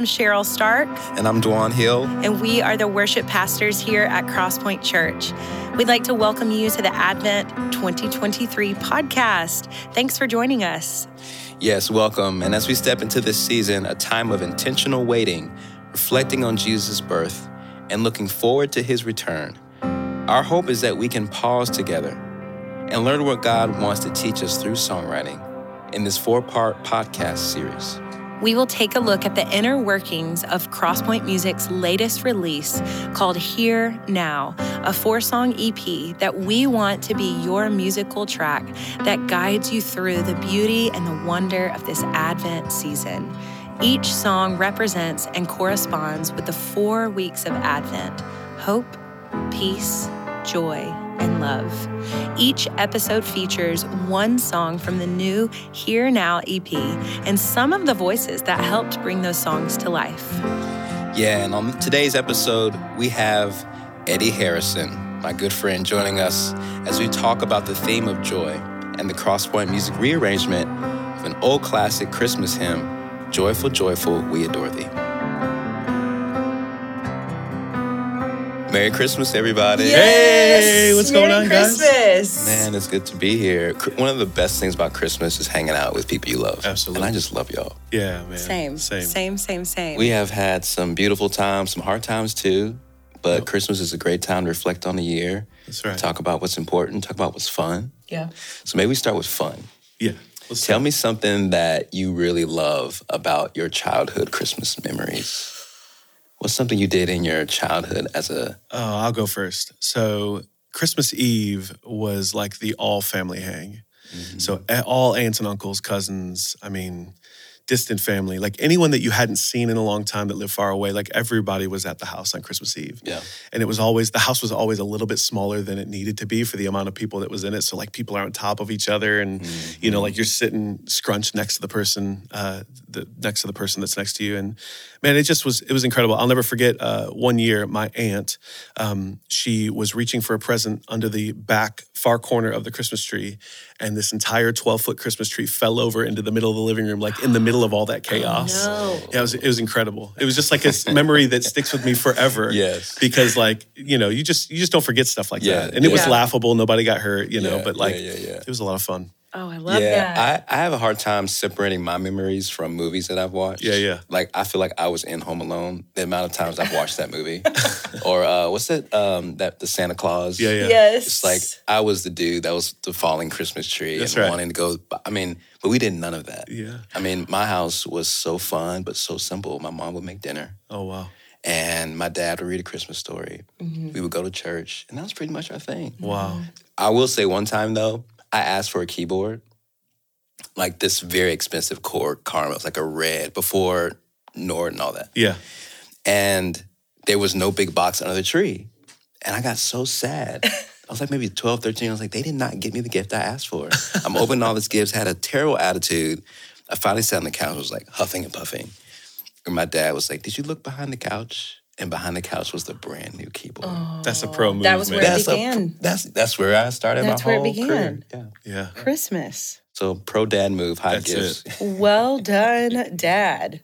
I'm Cheryl Stark. And I'm Dwan Hill. And we are the worship pastors here at Crosspoint Church. We'd like to welcome you to the Advent 2023 podcast. Thanks for joining us. Yes, welcome. And as we step into this season, a time of intentional waiting, reflecting on Jesus' birth, and looking forward to his return, our hope is that we can pause together and learn what God wants to teach us through songwriting in this four part podcast series we will take a look at the inner workings of Crosspoint Music's latest release called Here Now, a four song EP that we want to be your musical track that guides you through the beauty and the wonder of this Advent season. Each song represents and corresponds with the four weeks of Advent hope, peace, joy, and love. Each episode features one song from the new Here Now EP and some of the voices that helped bring those songs to life. Yeah, and on today's episode, we have Eddie Harrison, my good friend, joining us as we talk about the theme of joy and the Crosspoint music rearrangement of an old classic Christmas hymn, Joyful, Joyful, We Adore Thee. Merry Christmas, everybody. Yes! Hey, what's Merry going on, Christmas. guys? Man, it's good to be here. One of the best things about Christmas is hanging out with people you love. Absolutely. And I just love y'all. Yeah, man. Same, Same. same, same, same. We have had some beautiful times, some hard times too, but Christmas is a great time to reflect on the year. That's right. Talk about what's important, talk about what's fun. yeah. So maybe we start with fun. Yeah. Let's Tell me something that you really love about your childhood Christmas memories. What's something you did in your childhood as a Oh, I'll go first. So Christmas Eve was like the all family hang. Mm-hmm. So all aunts and uncles, cousins, I mean, distant family, like anyone that you hadn't seen in a long time that lived far away, like everybody was at the house on Christmas Eve. Yeah. And it was always, the house was always a little bit smaller than it needed to be for the amount of people that was in it. So like people are on top of each other and, you know, like you're sitting scrunched next to the person, uh, the, next to the person that's next to you. And man, it just was, it was incredible. I'll never forget uh, one year, my aunt, um, she was reaching for a present under the back far corner of the Christmas tree. And this entire 12 foot Christmas tree fell over into the middle of the living room, like in the middle of all that oh, chaos. no. Yeah, it was, it was incredible. It was just like a memory that sticks with me forever. Yes. Because like, you know, you just you just don't forget stuff like Yeah, that. And it was laughable. Nobody got hurt, you know, but like yeah, yeah, yeah. it was a lot of fun. Oh, I love yeah, that. I, I have a hard time separating my memories from movies that I've watched. Yeah, yeah. Like I feel like I was in Home Alone the amount of times I've watched that movie. or uh, what's that? Um, that the Santa Claus. Yeah, yeah. Yes. It's like I was the dude that was the falling Christmas tree That's and right. wanting to go. I mean, but we did none of that. Yeah. I mean, my house was so fun but so simple. My mom would make dinner, Oh wow. and my dad would read a Christmas story. Mm-hmm. We would go to church, and that was pretty much our thing. Wow. I will say one time though, I asked for a keyboard, like this very expensive Korg Karma, it was like a red before Nord and all that, Yeah. and there was no big box under the tree, and I got so sad. I was like maybe 12, 13. I was like, they did not give me the gift I asked for. I'm opening all these gifts, had a terrible attitude. I finally sat on the couch, was like huffing and puffing. And my dad was like, Did you look behind the couch? And behind the couch was the brand new keyboard. That's a pro move. that was man. where it that's, a- began. that's that's where I started That's my where it began. career. Yeah. Yeah. Christmas. So pro dad move, hide That's gifts. Well done, Dad.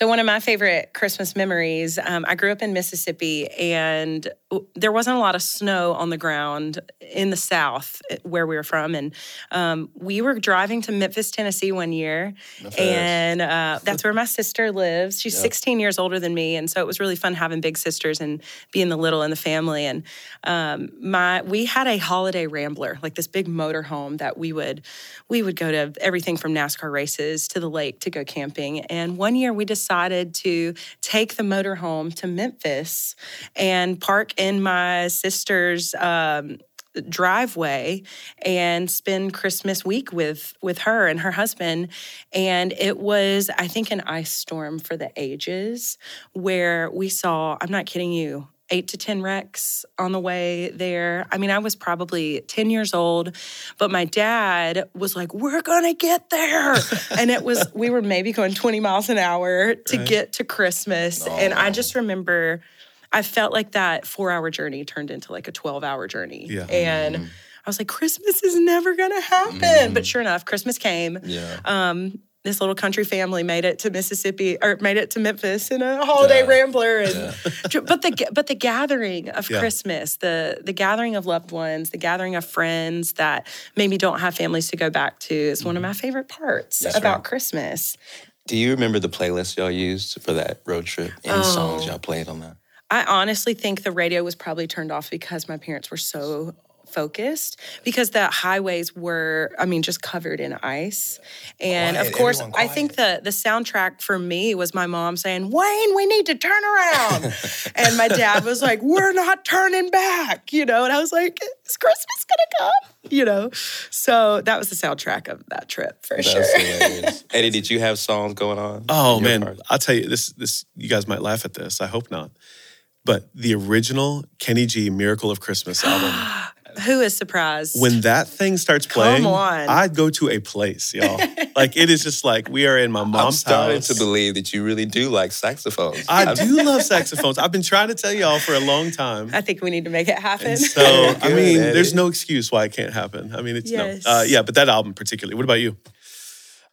So one of my favorite Christmas memories. Um, I grew up in Mississippi, and there wasn't a lot of snow on the ground in the South eh, where we were from. And um, we were driving to Memphis, Tennessee, one year, and uh, that's where my sister lives. She's 16 years older than me, and so it was really fun having big sisters and being the little in the family. And um, my we had a holiday rambler, like this big motor home that we would we would go to everything from NASCAR races to the lake to go camping. And one year we decided to take the motor home to Memphis and park in my sister's um, driveway and spend Christmas week with with her and her husband. And it was I think an ice storm for the ages where we saw I'm not kidding you eight to 10 wrecks on the way there. I mean, I was probably 10 years old, but my dad was like, We're gonna get there. and it was, we were maybe going 20 miles an hour to Right. get to Christmas. And I just remember, I felt like that four hour journey turned into like a 12 hour journey. Yeah. And I was like, Christmas is never gonna happen. But sure enough, Christmas came. Yeah. Um, this little country family made it to Mississippi or made it to Memphis in a holiday rambler and but the but the gathering of Yeah. Christmas, the the gathering of loved ones, the gathering of friends that maybe don't have families to go back to is one of mm-hmm. my favorite parts That's about right. Christmas. Do you remember the playlist y'all used for that road trip? Any songs Oh. y'all played on that? I honestly think the radio was probably turned off because my parents were so focused because the highways were i mean just covered in ice and Quiet, of course i think the the soundtrack for me was my mom saying wayne we need to turn around and my dad was like we're not turning back you know and i was like is christmas gonna come you know so that was the soundtrack of that trip for sure That's hilarious. Eddie, did you have songs going on? Oh man, car? I'll tell you this. This you guys might laugh at this. I hope not. But the original Kenny G "Miracle of Christmas" album. Who is surprised when that thing starts playing, on. I'd go to a place, y'all. like it is just like we are in my mom's I'm mom's starting house. to believe that you really do like saxophones. I do love saxophones. I've been trying to tell y'all for a long time. i think we need to make it happen And so, I mean, there's no excuse why it can't happen. I mean, it's Yes. no. Uh, yeah, but that album particularly. What about you?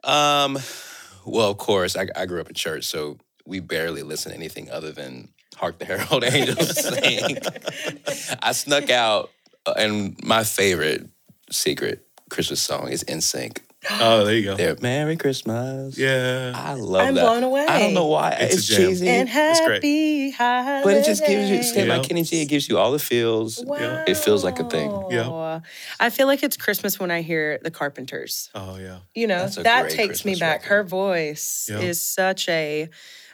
Um, well, of course, I, I grew up in church, so we barely listen to anything other than "Hark the Herald Angels Sing." I snuck out, Uh, and my favorite secret Christmas song is NSYNC. Oh, there you go. They're "Merry Christmas." Yeah. I love I'm that. blown away. I don't know why It's a it's, jam. cheesy, and It's great. happy holidays. but it just gives you, say, Yeah. like Kenny G, it gives you all the feels. Wow. It feels like a thing. Yeah. I feel like it's Christmas when I hear the Carpenters. Oh yeah. You know, That's a that great takes me back. record. Her voice Yeah. is such a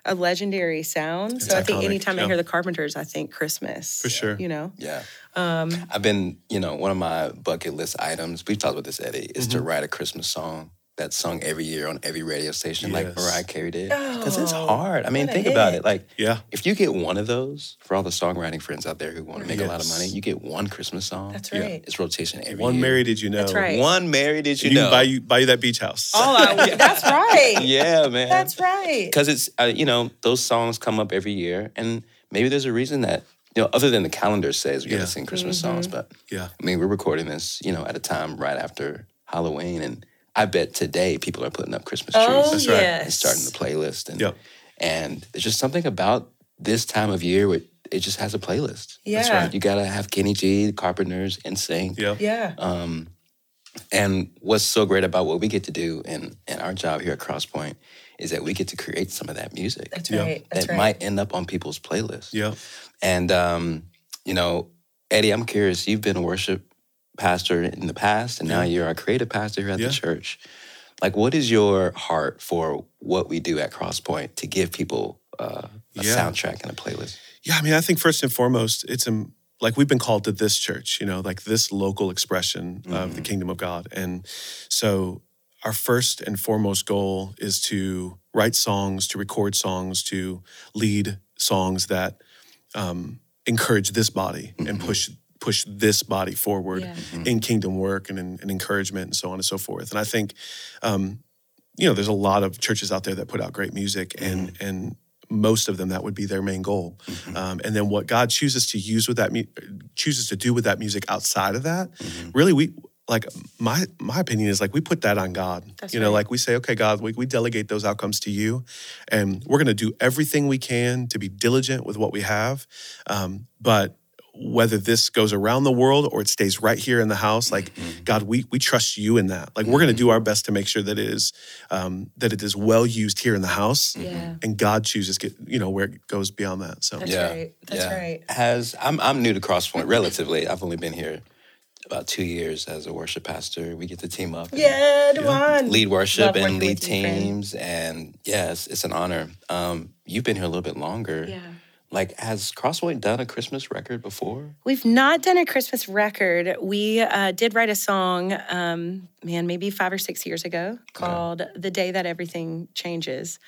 a legendary sound. so I think iconic, anytime I hear the Carpenters, I think Christmas. For sure. You know? Yeah. Um, I've been, you know, one of my bucket list items, we've talked about this, Eddie, is Mm-hmm. to write a Christmas song that's sung every year on every radio station like Yes. Mariah Carey did. Because it's Oh, hard. I mean, what a think about it. Like, Yeah. if you get one of those, for all the songwriting friends out there who want to make a lot of money, you get one Christmas song. That's Yeah. right. It's rotation every One year. Mary did you know? That's right. One Mary, did you, You know? can buy you buy you that beach house. Oh, I, that's right. yeah, man. That's right. because it's uh, you know those songs come up every year and maybe there's a reason that you know other than the calendar says we got Yeah. to sing christmas songs Mm-hmm. but Yeah. i mean we're recording this you know at a time right after halloween and i bet today people are putting up christmas trees Oh, That's right. yes. and starting the playlist and Yep. and there's just something about this time of year where it just has a playlist Yeah. you gotta have kenny g the carpenters and NSYNC Yeah. Yeah. um, and what's so great about what we get to do and, in our job here at Crosspoint is that we get to create some of that music That's Yeah. right. That's that right. might end up on people's playlists. Yeah. And, um, you know, Eddie, I'm curious, you've been a worship pastor in the past, and now you're a creative pastor here at Yeah. the church. Like, what is your heart for what we do at Crosspoint to give people uh, a Yeah. soundtrack and a playlist? Yeah, I mean, I think first and foremost, it's um, like we've been called to this church, you know, like this local expression of the kingdom of God. And so our first and foremost goal is to write songs, to record songs, to lead songs that um, encourage this body and push push this body forward Yeah. in kingdom work and in, in encouragement and so on and so forth. And I think, um, you know, there's a lot of churches out there that put out great music, and and most of them that would be their main goal. Um, and then what God chooses to use with that, mu- chooses to do with that music outside of that, really we. Like my my opinion is like we put that on God. That's you know, right. like we say, okay, God, we, we delegate those outcomes to you, and we're going to do everything we can to be diligent with what we have. Um, but whether this goes around the world or it stays right here in the house, like God, we we trust you in that. Like we're going to do our best to make sure that it is um, that it is well used here in the house, Yeah. and God chooses get you know where it goes beyond that. So That's right. That's right. Has I'm I'm new to Crosspoint relatively. I've only been here about two years as a worship pastor. We get to team up. and Yeah, Devon. Lead worship Love and lead with friend. teams, and yes, it's an honor. Um, you've been here a little bit longer. Yeah. Like, has Crosspoint done a Christmas record before? We've not done a Christmas record. We uh, did write a song, um, man, maybe five or six years ago called The Day That Everything Changes.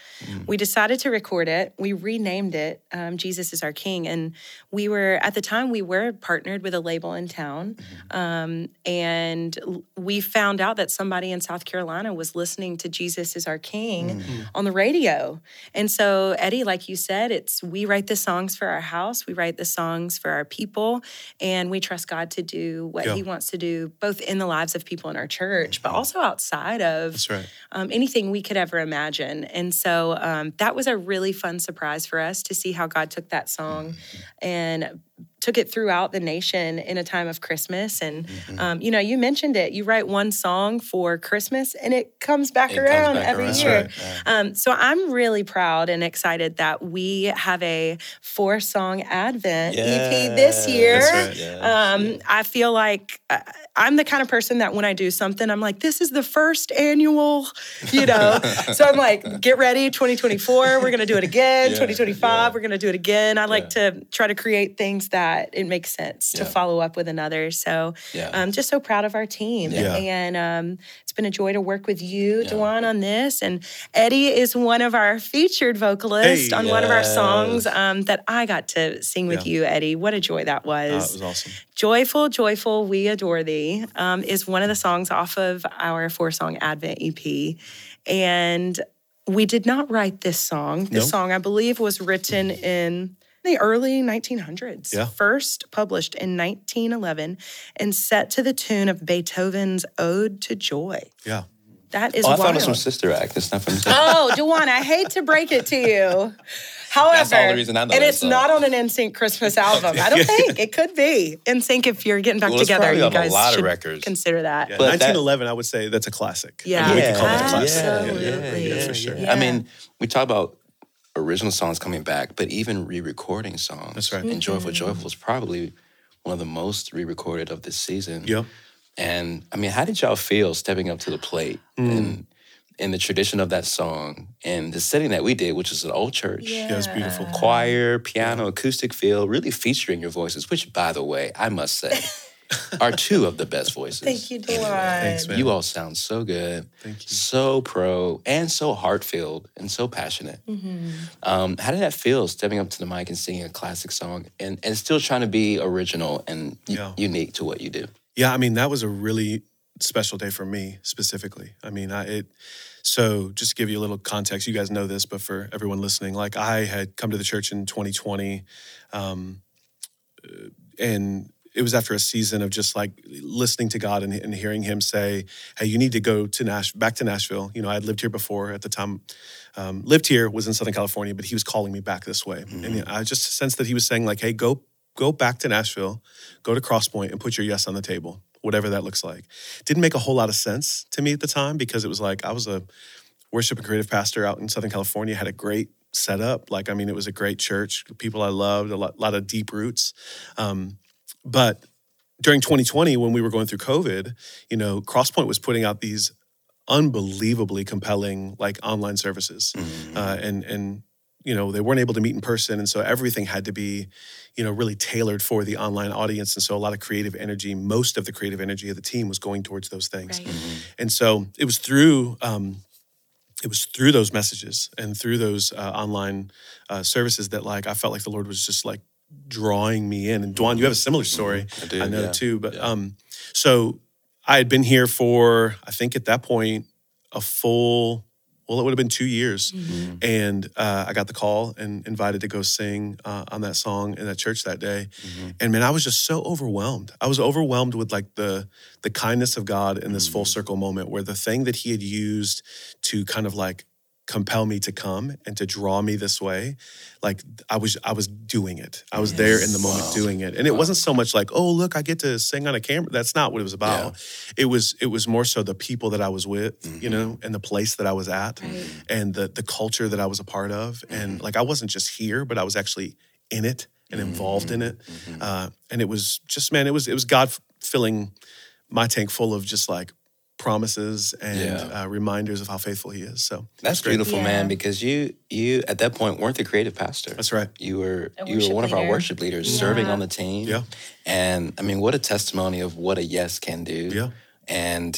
We decided to record it. We renamed it um, Jesus is Our King. And we were, at the time, we were partnered with a label in town. Um, and we found out that somebody in South Carolina was listening to Jesus is Our King on the radio. And so, Eddie, like you said, it's we write this song songs for our house. We write the songs for our people, and we trust God to do what Yeah. He wants to do, both in the lives of people in our church, but also outside of That's right. um, anything we could ever imagine. And so um, that was a really fun surprise for us to see how God took that song and took it throughout the nation in a time of Christmas. And, um, you know, you mentioned it. You write one song for Christmas and it comes back It comes around back every around. year. That's Um, so I'm really proud and excited that we have a four song Advent EP this year. right. Yeah. Um, I feel like uh, I'm the kind of person that when I do something, I'm like, this is the first annual, you know. so I'm like, get ready, 2024, we're gonna do it again. Yeah, 2025, yeah. we're gonna do it again. I like to try to create things that it makes sense to Yeah. follow up with another. So Yeah. I'm just so proud of our team, Yeah. and um, it's been a joy to work with you, Yeah. Dwan, on this. And Eddie is one of our featured vocalists Hey. on one of our songs um, that I got to sing with Yeah. you, Eddie. What a joy that Uh, it was. was awesome. Joyful, Joyful, We Adore Thee um, is one of the songs off of our four song Advent EP. And we did not write this song. This No. song, I believe, was written in the early 1900s, Yeah. first published in 1911 and set to the tune of Beethoven's Ode to Joy. Yeah. That is oh, I wild. thought it was from Sister Act. It's not from Sister Oh, Dwan, I hate to break it to you. However, That's the reason I know and that it's song. not on an NSYNC Christmas album. I don't think it could be NSYNC if you're getting back Well, together. You on a guys lot of should records. consider that. Yeah. But that- 1911, I would say that's a classic. Yeah. Like, we could call that a Yeah. classic. Absolutely. Yeah, for sure. Yeah. I mean, we talk about original songs coming back, but even re-recording songs. That's right. And Joyful Mm-hmm. Joyful is probably one of the most re-recorded of this season. Yep. And I mean, how did y'all feel stepping up to the plate Mm. and in the tradition of that song and the setting that we did, which is an old church? Yeah, it's beautiful. Choir, piano, acoustic feel, really featuring your voices, which, by the way, I must say, are two of the best voices. Thank you, Dwan. Thanks, man. You all sound so good, Thank you. so pro, and so heart filled and so passionate. Mm-hmm. Um, how did that feel stepping up to the mic and singing a classic song and, and still trying to be original and Yeah. unique to what you do? Yeah, I mean that was a really special day for me specifically. I mean, I it so just to give you a little context, you guys know this, but for everyone listening, like I had come to the church in 2020, um, uh, and it was after a season of just like listening to God and, and hearing Him say, "Hey, you need to go to Nash back to Nashville." You know, I had lived here before at the time. Um, lived here was in Southern California, but He was calling me back this way, and I just sensed that He was saying like, "Hey, go go back to Nashville, go to Crosspoint, and put your yes on the table." Whatever that looks like. Didn't make a whole lot of sense to me at the time because it was like I was a worship and creative pastor out in Southern California, had a great setup. Like, I mean, it was a great church, people I loved, a lot, lot of deep roots. Um, but during 2020, when we were going through COVID, you know, Crosspoint was putting out these unbelievably compelling like online services, uh, and and you know they weren't able to meet in person, and so everything had to be, you know, really tailored for the online audience, and so a lot of creative energy, most of the creative energy of the team was going towards those things, Right. and so it was through. Um, it was through those messages and through those uh, online uh, services that like I felt like the Lord was just like drawing me in. And Dwan, you have a similar story, I do, know yeah. too. But Yeah. um, so I had been here for I think at that point a full well, it would have been two years, Mm-hmm. and uh, I got the call and invited to go sing uh, on that song in that church that day. Mm-hmm. And man, I was just so overwhelmed. I was overwhelmed with like the the kindness of God in this Mm. full circle moment where the thing that He had used to kind of like compel me to come and to draw me this way like i was i was doing it. I was there in the moment Wow. doing it. And it wasn't so much like oh look i get to sing on a camera. That's not what it was about. It was it was more so the people that i was with you mm-hmm. know and the place that i was at and the the culture that i was a part of. And mm-hmm. like i wasn't just here but i was actually in it and involved in it. Mm-hmm. Uh, and it was just man it was it was god filling my tank full of just like promises and Yeah. uh, reminders of how faithful he is so That's beautiful, Yeah. man. Because you, you at that point weren't the creative pastor. that's right You were you were worship one of our worship leaders serving on the team. Yeah. And I mean, what a testimony of what a yes can do. Yeah. And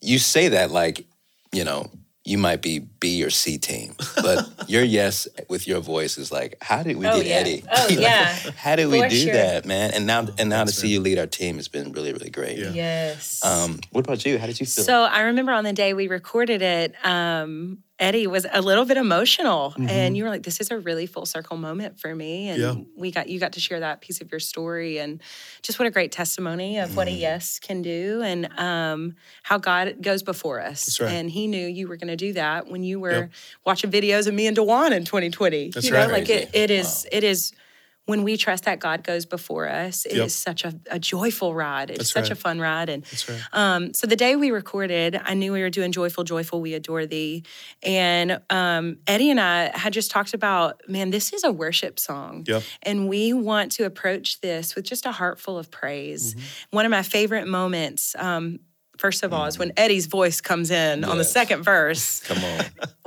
you say that like, you know, you might be B or C team, but your yes with your voice is like, how did we Oh, get yeah. Eddie? Oh, Like, yeah. how did we do sure. that, man? And now and now to thanks, see you lead our team has been really, really great. Yeah. Yes. Um, what about you? How did you feel? So I remember on the day we recorded it, um, Eddie was a little bit emotional, and you were like, "This is a really full circle moment for me." And Yeah. we got you got to share that piece of your story, and just what a great testimony of what a yes can do, and um, how God goes before us. That's right. And He knew you were going to do that when you were Yep. watching videos of me and Dwan in 2020. That's you know, right. like it, Crazy. it is. It is. When we trust that God goes before us, it is Yep. such a, a joyful ride. It's That's such right. a fun ride. And That's right. um, so the day we recorded, I knew we were doing Joyful, Joyful, We Adore Thee. And um, Eddie and I had just talked about, man, this is a worship song. Yep. And we want to approach this with just a heart full of praise. Mm-hmm. One of my favorite moments, um, first of all, is when Eddie's voice comes in on the second verse. Come on.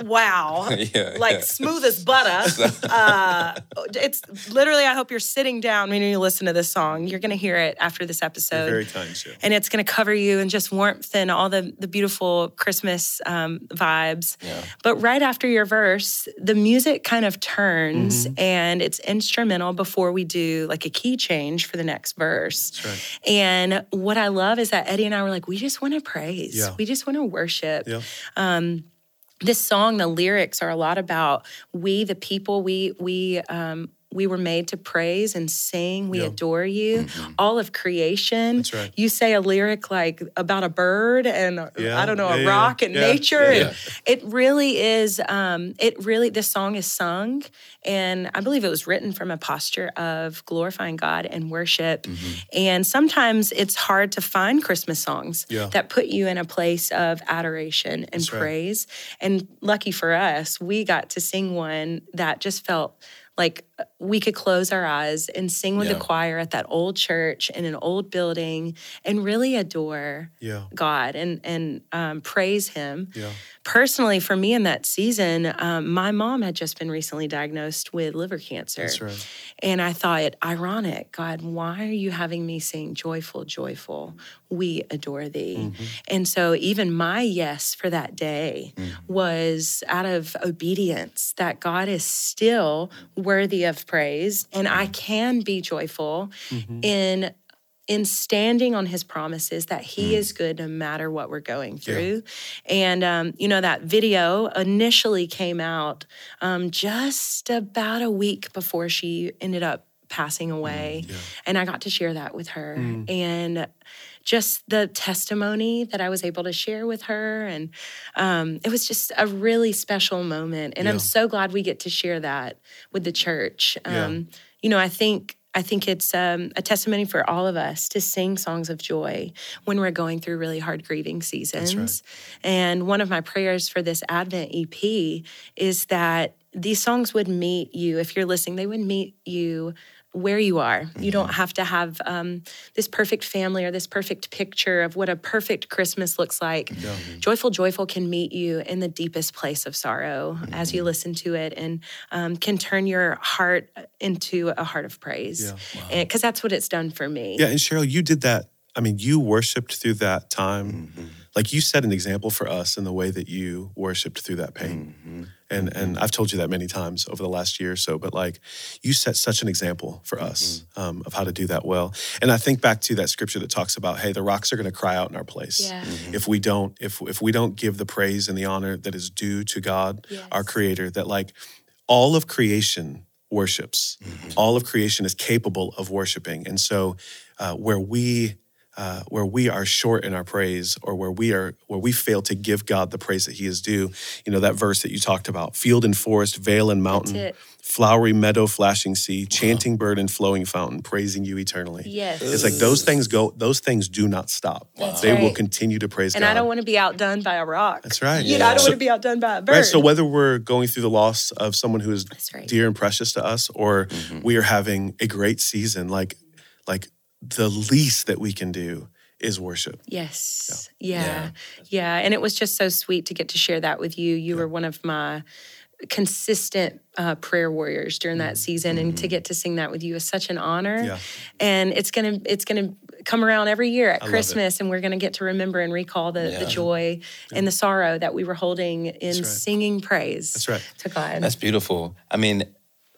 Wow. Yeah, Like yeah. smooth as butter. uh, it's literally, I hope you're sitting down when you listen to this song. You're going to hear it after this episode You're very Jill. and it's going to cover you in just warmth and all the the beautiful Christmas um, vibes. Yeah. But right after your verse, the music kind of turns Mm-hmm. and it's instrumental before we do like a key change for the next verse. That's right. And what I love is that Eddie and I were like, we just want to praise, Yeah. we just want to worship. Yeah. This song, the lyrics are a lot about we, the people, we we um, we were made to praise and sing. We Yeah. adore you. All of creation. That's right. You say a lyric like about a bird and uh, Yeah. I don't know a yeah, rock and nature. And it really is. Um, it really this song is sung, and I believe it was written from a posture of glorifying God and worship. Mm-hmm. And sometimes it's hard to find Christmas songs that put you in a place of adoration and That's right. praise. And lucky for us, we got to sing one that just felt like we could close our eyes and sing with Yeah. the choir at that old church in an old building and really adore Yeah. God and and um, praise Him. Yeah. Personally, for me in that season, um, my mom had just been recently diagnosed with liver cancer. That's right. And I thought it ironic, God, why are you having me sing joyful, joyful? We adore thee. Mm-hmm. And so even my yes for that day was out of obedience that God is still worthy of praise and I can be joyful in in standing on his promises that he is good no matter what we're going through. And, um, you know, that video initially came out um, just about a week before she ended up passing away. And I got to share that with her. And just the testimony that I was able to share with her. And um, it was just a really special moment. And Yeah. I'm so glad we get to share that with the church. Yeah. Um, You know, I think I think it's um, a testimony for all of us to sing songs of joy when we're going through really hard grieving seasons. And one of my prayers for this Advent EP is that these songs would meet you. If you're listening, they would meet you where you are. You don't have to have um, this perfect family or this perfect picture of what a perfect Christmas looks like. Joyful, Joyful can meet you in the deepest place of sorrow as you listen to it and um, can turn your heart into a heart of praise. Yeah. Because that's what it's done for me. Yeah, and Cheryl, you did that. I mean, you worshiped through that time. Mm-hmm. Like you set an example for us in the way that you worshiped through that pain. Mm-hmm. And and I've told you that many times over the last year or so, but like you set such an example for us Mm-hmm. um, of how to do that well. And I think back to that scripture that talks about, hey, the rocks are going to cry out in our place. Yeah. Mm-hmm. If we don't, if if we don't give the praise and the honor that is due to God, our creator, that like all of creation worships. All of creation is capable of worshiping. And so uh, where we uh, where we are short in our praise or where we are where we fail to give God the praise that he is due, you know, that verse that you talked about, field and forest, vale and mountain, flowery meadow, flashing sea, chanting bird and flowing fountain, praising you eternally. Yes. It's like those things go, those things do not stop. That's they will continue to praise and God. And I don't want to be outdone by a rock. That's right. You know, I don't So- want to be outdone by a bird. Right. So whether we're going through the loss of someone who is right. dear and precious to us, or we are having a great season, like like the least that we can do is worship. Yes. Yeah. yeah. And it was just so sweet to get to share that with you. You were one of my consistent uh, prayer warriors during that season and to get to sing that with you is such an honor Mm-hmm. Yeah. and it's gonna it's gonna come around every year at love it. christmas and we're gonna get to remember and recall the, the Yeah. joy and the sorrow that we were holding in right. singing praise That's right. to god That's beautiful. I mean,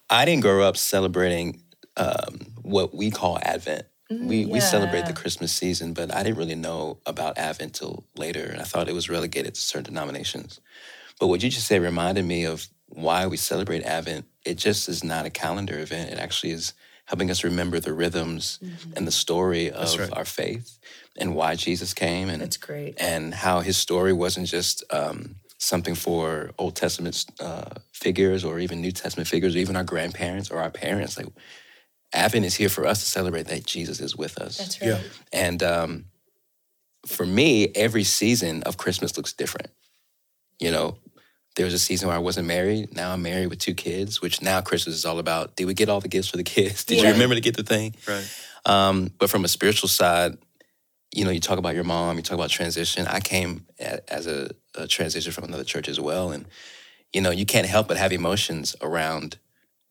I didn't grow up celebrating um, what we call Advent. We we celebrate the Christmas season, but I didn't really know about Advent till later, and I thought it was relegated to certain denominations. But what you just said reminded me of why we celebrate Advent. It just is not a calendar event. It actually is helping us remember the rhythms Mm-hmm. and the story of right. our faith and why Jesus came and That's great. and how his story wasn't just um, something for Old Testament uh, figures or even New Testament figures or even our grandparents or our parents. Like Advent is here for us to celebrate that Jesus is with us. That's Yeah. right. And um, for me, every season of Christmas looks different. You know, there was a season where I wasn't married. Now I'm married with two kids, which now Christmas is all about. Did we get all the gifts for the kids? Did you remember to get the thing? Right. Um, but from a spiritual side, you know, you talk about your mom, you talk about transition. I came a, as a, a transition from another church as well. And, you know, you can't help but have emotions around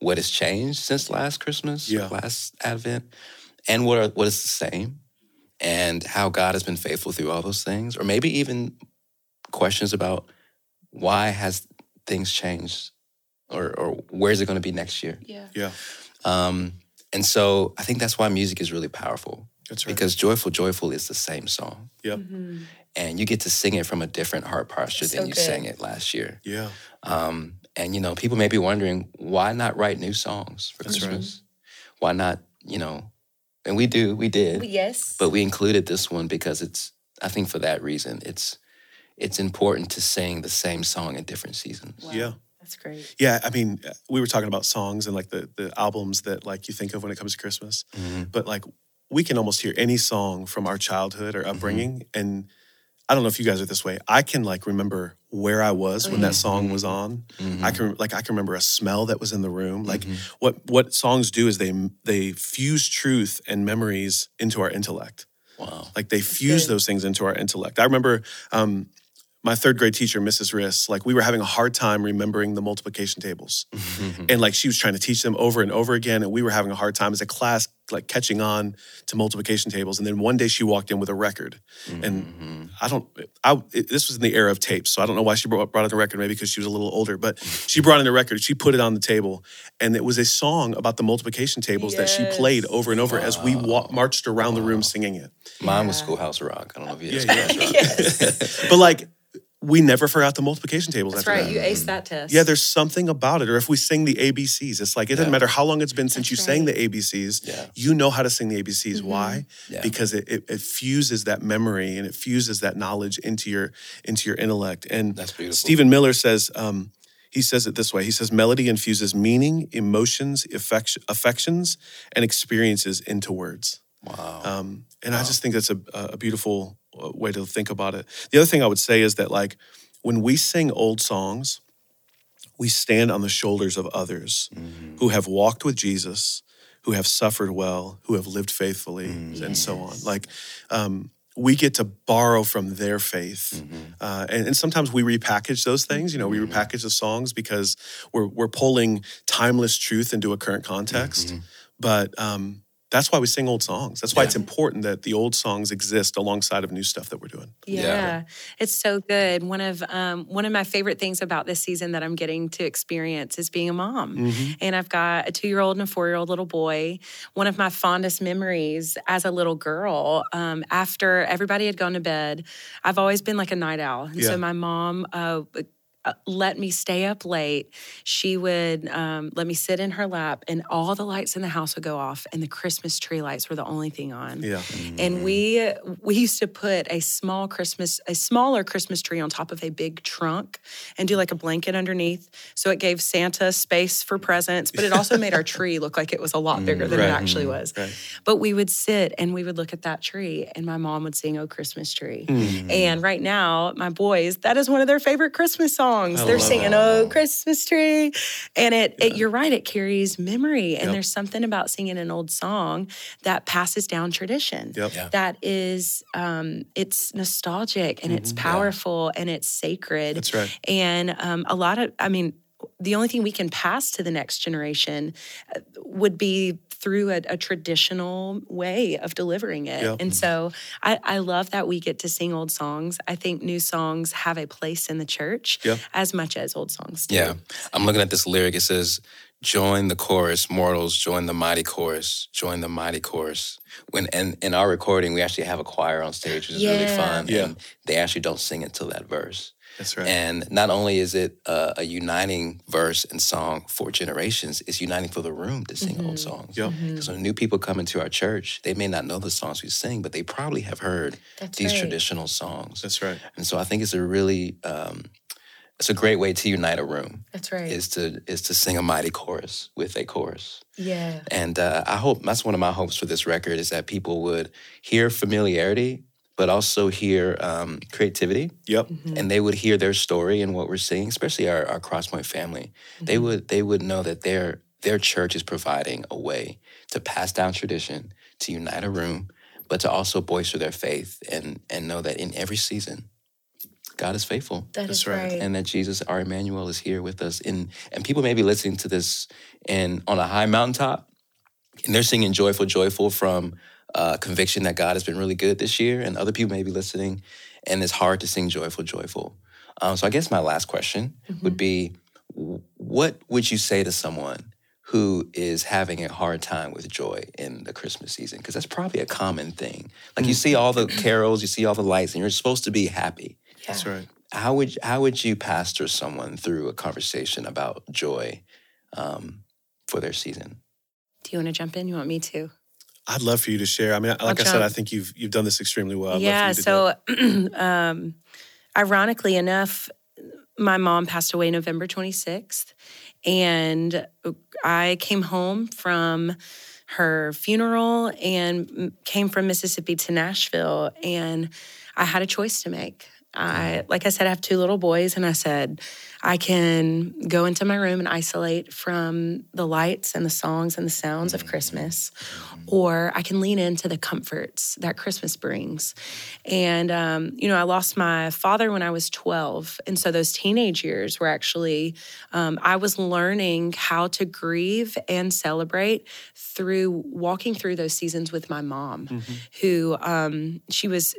what has changed since last Christmas, Yeah. last Advent, and what, are, what is the same, and how God has been faithful through all those things. Or maybe even questions about why has things changed or, or where is it going to be next year? Yeah. Yeah. Um, and so I think that's why music is really powerful That's right. because Joyful, Joyful is the same song. Yep. Mm-hmm. And you get to sing it from a different heart posture So than you good. sang it last year. Yeah. Um, and, you know, people may be wondering why not write new songs for That's right. Christmas? Why not, you know, and we do, we did, Yes. but we included this one because it's, I think for that reason, it's, it's important to sing the same song in different seasons. Wow. Yeah. That's great. Yeah, I mean, we were talking about songs and like the the albums that like you think of when it comes to Christmas, Mhm. but like we can almost hear any song from our childhood or upbringing, and I don't know if you guys are this way. I can like remember where I was when that song was on. Mhm. I can like I can remember a smell that was in the room. Like Mhm. what what songs do is they they fuse truth and memories into our intellect. Wow. Like they fuse those things into our intellect. I remember um, my third grade teacher, Mrs. Riss, like we were having a hard time remembering the multiplication tables. And like she was trying to teach them over and over again. And we were having a hard time as a class, like catching on to multiplication tables. And then one day she walked in with a record. And Mhm. I don't, I, it, this was in the era of tapes. So I don't know why she brought, brought in the record, maybe because she was a little older. But she brought in the record, she put it on the table. And it was a song about the multiplication tables that she played over and over as we wa- marched around the room singing it. Mine was Schoolhouse Rock. I don't know if you Yeah, had yeah. Schoolhouse Rock. But like, we never forgot the multiplication tables That's after right. that. You aced that test. Yeah, there's something about it. Or if we sing the ABCs, it's like it doesn't matter how long it's been since That's you sang the. ABCs. Yeah. You know how to sing the ABCs. Why? Yeah. Because it, it, it fuses that memory and it fuses that knowledge into your into your intellect. And That's beautiful. Stephen Miller says um, he says it this way. He says melody infuses meaning, emotions, affection, affections, and experiences into words. Wow. Um, and I just think that's a, a beautiful way to think about it. The other thing I would say is that, like, when we sing old songs, we stand on the shoulders of others Mm-hmm. who have walked with Jesus, who have suffered well, who have lived faithfully, and so on. Like, um, we get to borrow from their faith, Mm-hmm. uh, and, and sometimes we repackage those things. You know, we repackage the songs because we're we're pulling timeless truth into a current context. Mm-hmm. But um, that's why we sing old songs. That's why Yeah. it's important that the old songs exist alongside of new stuff that we're doing. Yeah. Yeah. it's so good. One of um, one of my favorite things about this season that I'm getting to experience is being a mom. Mm-hmm. And I've got a two year old and a four year old little boy. One of my fondest memories as a little girl, um, after everybody had gone to bed, I've always been like a night owl. And Yeah. so my mom uh, uh, Uh, let me stay up late. She would um, let me sit in her lap, and all the lights in the house would go off, and the Christmas tree lights were the only thing on Yeah. and mm. we we used to put a small christmas a smaller christmas tree on top of a big trunk and do like a blanket underneath so it gave santa space for presents but it also made our tree look like it was a lot bigger mm, than Right. it actually mm, was Right. but we would sit and we would look at that tree and my mom would sing oh christmas tree and right now my boys that is one of their favorite christmas songs they're singing oh christmas tree and it, it you're right it carries memory and Yep. there's something about singing an old song that passes down tradition Yep. Yeah. that is um, it's nostalgic and it's powerful and it's sacred That's right. and um, a lot of i mean the only thing we can pass to the next generation uh, would be through a, a traditional way of delivering it. Yeah. And so I, I love that we get to sing old songs. I think new songs have a place in the church Yeah. as much as old songs do. Yeah. I'm looking at this lyric. It says, Join the chorus, mortals, join the mighty chorus, join the mighty chorus. When and in our recording, we actually have a choir on stage, which is really fun. Yeah. And they actually don't sing until that verse. That's right. And not only is it uh, a uniting verse and song for generations, it's uniting for the room to sing old songs. Yep. Because when new people come into our church, they may not know the songs we sing, but they probably have heard That's these right. traditional songs. That's right. And so I think it's a really, um, it's a great way to unite a room. That's right. Is to is to sing a mighty chorus with a chorus. yeah. And uh, I hope that's one of my hopes for this record is that people would hear familiarity, but also hear um, creativity, Yep. and they would hear their story and what we're seeing, especially our, our Crosspoint family. They would they would know that their their church is providing a way to pass down tradition, to unite a room, but to also bolster their faith and and know that in every season, God is faithful That That's is right. right. and that Jesus, our Emmanuel, is here with us. And and people may be listening to this in on a high mountaintop, and they're singing "Joyful, Joyful" from uh, conviction that God has been really good this year. And other people may be listening, and it's hard to sing "Joyful, Joyful." Um, so I guess my last question would be, what would you say to someone? Who is having a hard time with joy in the Christmas season? Because that's probably a common thing. Like you see all the carols, you see all the lights, and you're supposed to be happy That's right. how would how would you pastor someone through a conversation about joy um, for their season? Do you want to jump in? You want me to? I'd love for you to share. I mean, like I said, I think you've you've done this extremely well. I'd yeah. So, um, ironically enough, my mom passed away November 26th, and I came home from her funeral and came from Mississippi to Nashville, and I had a choice to make. I, like I said, I have two little boys, and I said, I can go into my room and isolate from the lights and the songs and the sounds of Christmas, or I can lean into the comforts that Christmas brings. And, um, you know, I lost my father when I was 12. And so those teenage years were actually, um, I was learning how to grieve and celebrate through walking through those seasons with my mom, who um, she was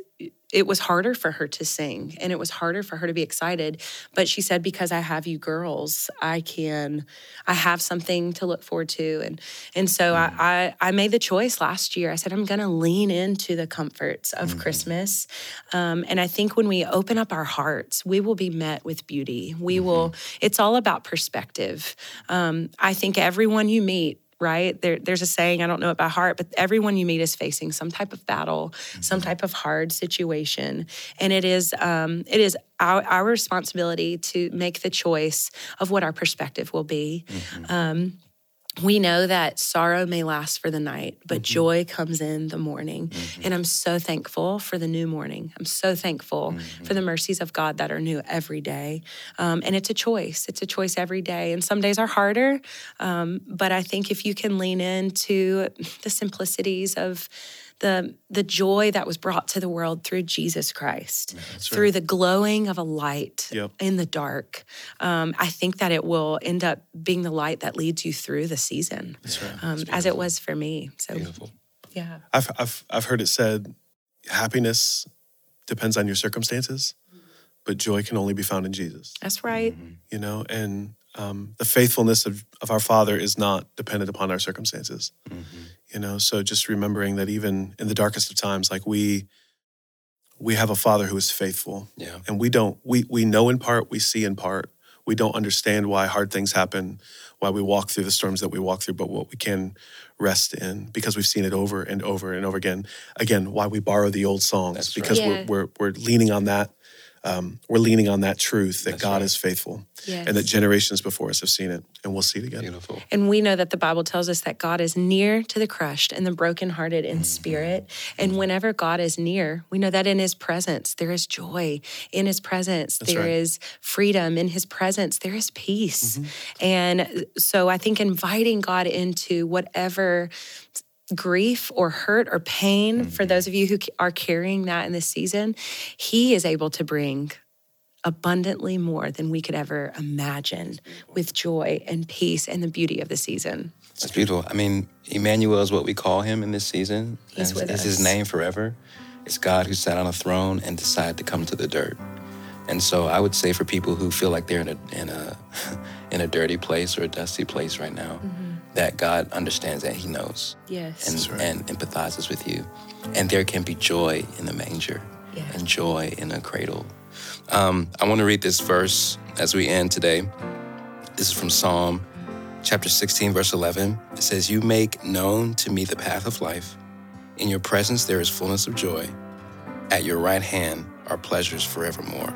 it was harder for her to sing and it was harder for her to be excited but she said because i have you girls i can i have something to look forward to and and so I, I i made the choice last year. I said i'm going to lean into the comforts of christmas um, and i think when we open up our hearts we will be met with beauty. We will it's all about perspective. Um, i think everyone you meet right? There, there's a saying, I don't know it by heart, but everyone you meet is facing some type of battle, some type of hard situation. And it is um, it is our, our responsibility to make the choice of what our perspective will be. Um, we know that sorrow may last for the night, but joy comes in the morning. And I'm so thankful for the new morning. I'm so thankful for the mercies of God that are new every day. Um, and it's a choice, it's a choice every day. And some days are harder. Um, but I think if you can lean into the simplicities of the, the joy that was brought to the world through Jesus Christ, through the glowing of a light Yep. in the dark, um, I think that it will end up being the light that leads you through the season, um, as it was for me. So, Beautiful. yeah. I've, I've, I've heard it said happiness depends on your circumstances, but joy can only be found in Jesus, That's right. you know? And um, the faithfulness of, of our Father is not dependent upon our circumstances, you know? So just remembering that even in the darkest of times, like we, we have a Father who is faithful Yeah. and we don't, we, we know in part, we see in part. We don't understand why hard things happen, why we walk through the storms that we walk through, but what we can rest in because we've seen it over and over and over again. Again, why we borrow the old songs That's right. because Yeah. we're, we're we're leaning on that. Um, we're leaning on that truth that That's God right. is faithful Yes. and that generations before us have seen it, and we'll see it again. Beautiful. And we know that the Bible tells us that God is near to the crushed and the brokenhearted in spirit. And whenever God is near, we know that in his presence there is joy. In his presence there is right. freedom. In his presence there is peace. And so I think inviting God into whatever grief or hurt or pain for mm-hmm. those of you who are carrying that in this season, he is able to bring abundantly more than we could ever imagine with joy and peace and the beauty of the season. That's beautiful. I mean, Emmanuel is what we call him in this season. He's It's- with it's his name forever. It's God who sat on a throne and decided to come to the dirt. And so I would say for people who feel like they're in a in a in a dirty place or a dusty place right now, mm-hmm. That God understands that He knows Yes. and, and empathizes with you. And there can be joy in the manger Yeah. and joy in a cradle Um, I want to read this verse as we end today. This is from Psalm chapter 16, verse 11. It says, You make known to me the path of life. In your presence there is fullness of joy. At your right hand are pleasures forevermore.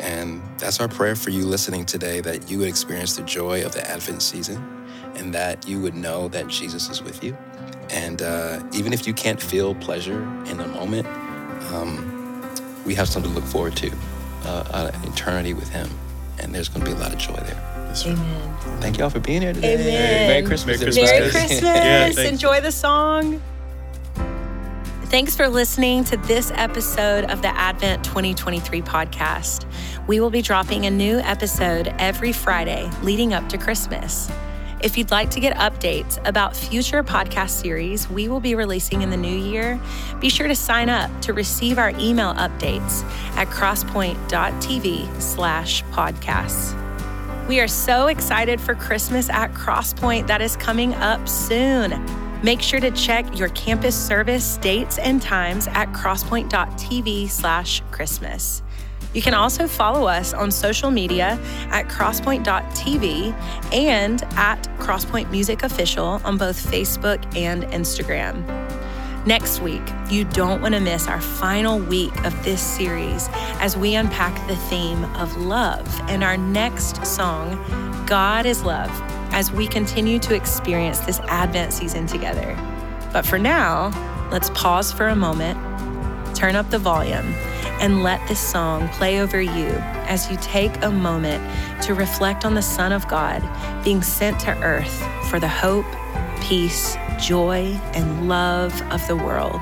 And that's our prayer for you listening today that you would experience the joy of the Advent season and that you would know that Jesus is with you. And uh, even if you can't feel pleasure in the moment, um, we have something to look forward to uh, an eternity with Him. And there's going to be a lot of joy there. Amen. Thank y'all for being here today. Amen. Merry Christmas. Merry Christmas, Merry. Christmas. Yeah. Enjoy the song. Thanks for listening to this episode of the Advent 2023 podcast. We will be dropping a new episode every Friday leading up to Christmas. If you'd like to get updates about future podcast series we will be releasing in the new year, be sure to sign up to receive our email updates at crosspoint.tv slash podcasts. We are so excited for Christmas at Cross Point that is coming up soon. Make sure to check your campus service dates and times at crosspoint.tv slash Christmas. You can also follow us on social media at crosspoint.tv and at Crosspoint Music Official on both Facebook and Instagram. Next week, you don't want to miss our final week of this series as we unpack the theme of love and our next song, God is Love, as we continue to experience this Advent season together. But for now, let's pause for a moment, turn up the volume, and let this song play over you as you take a moment to reflect on the Son of God being sent to earth for the hope, peace, joy, and love of the world.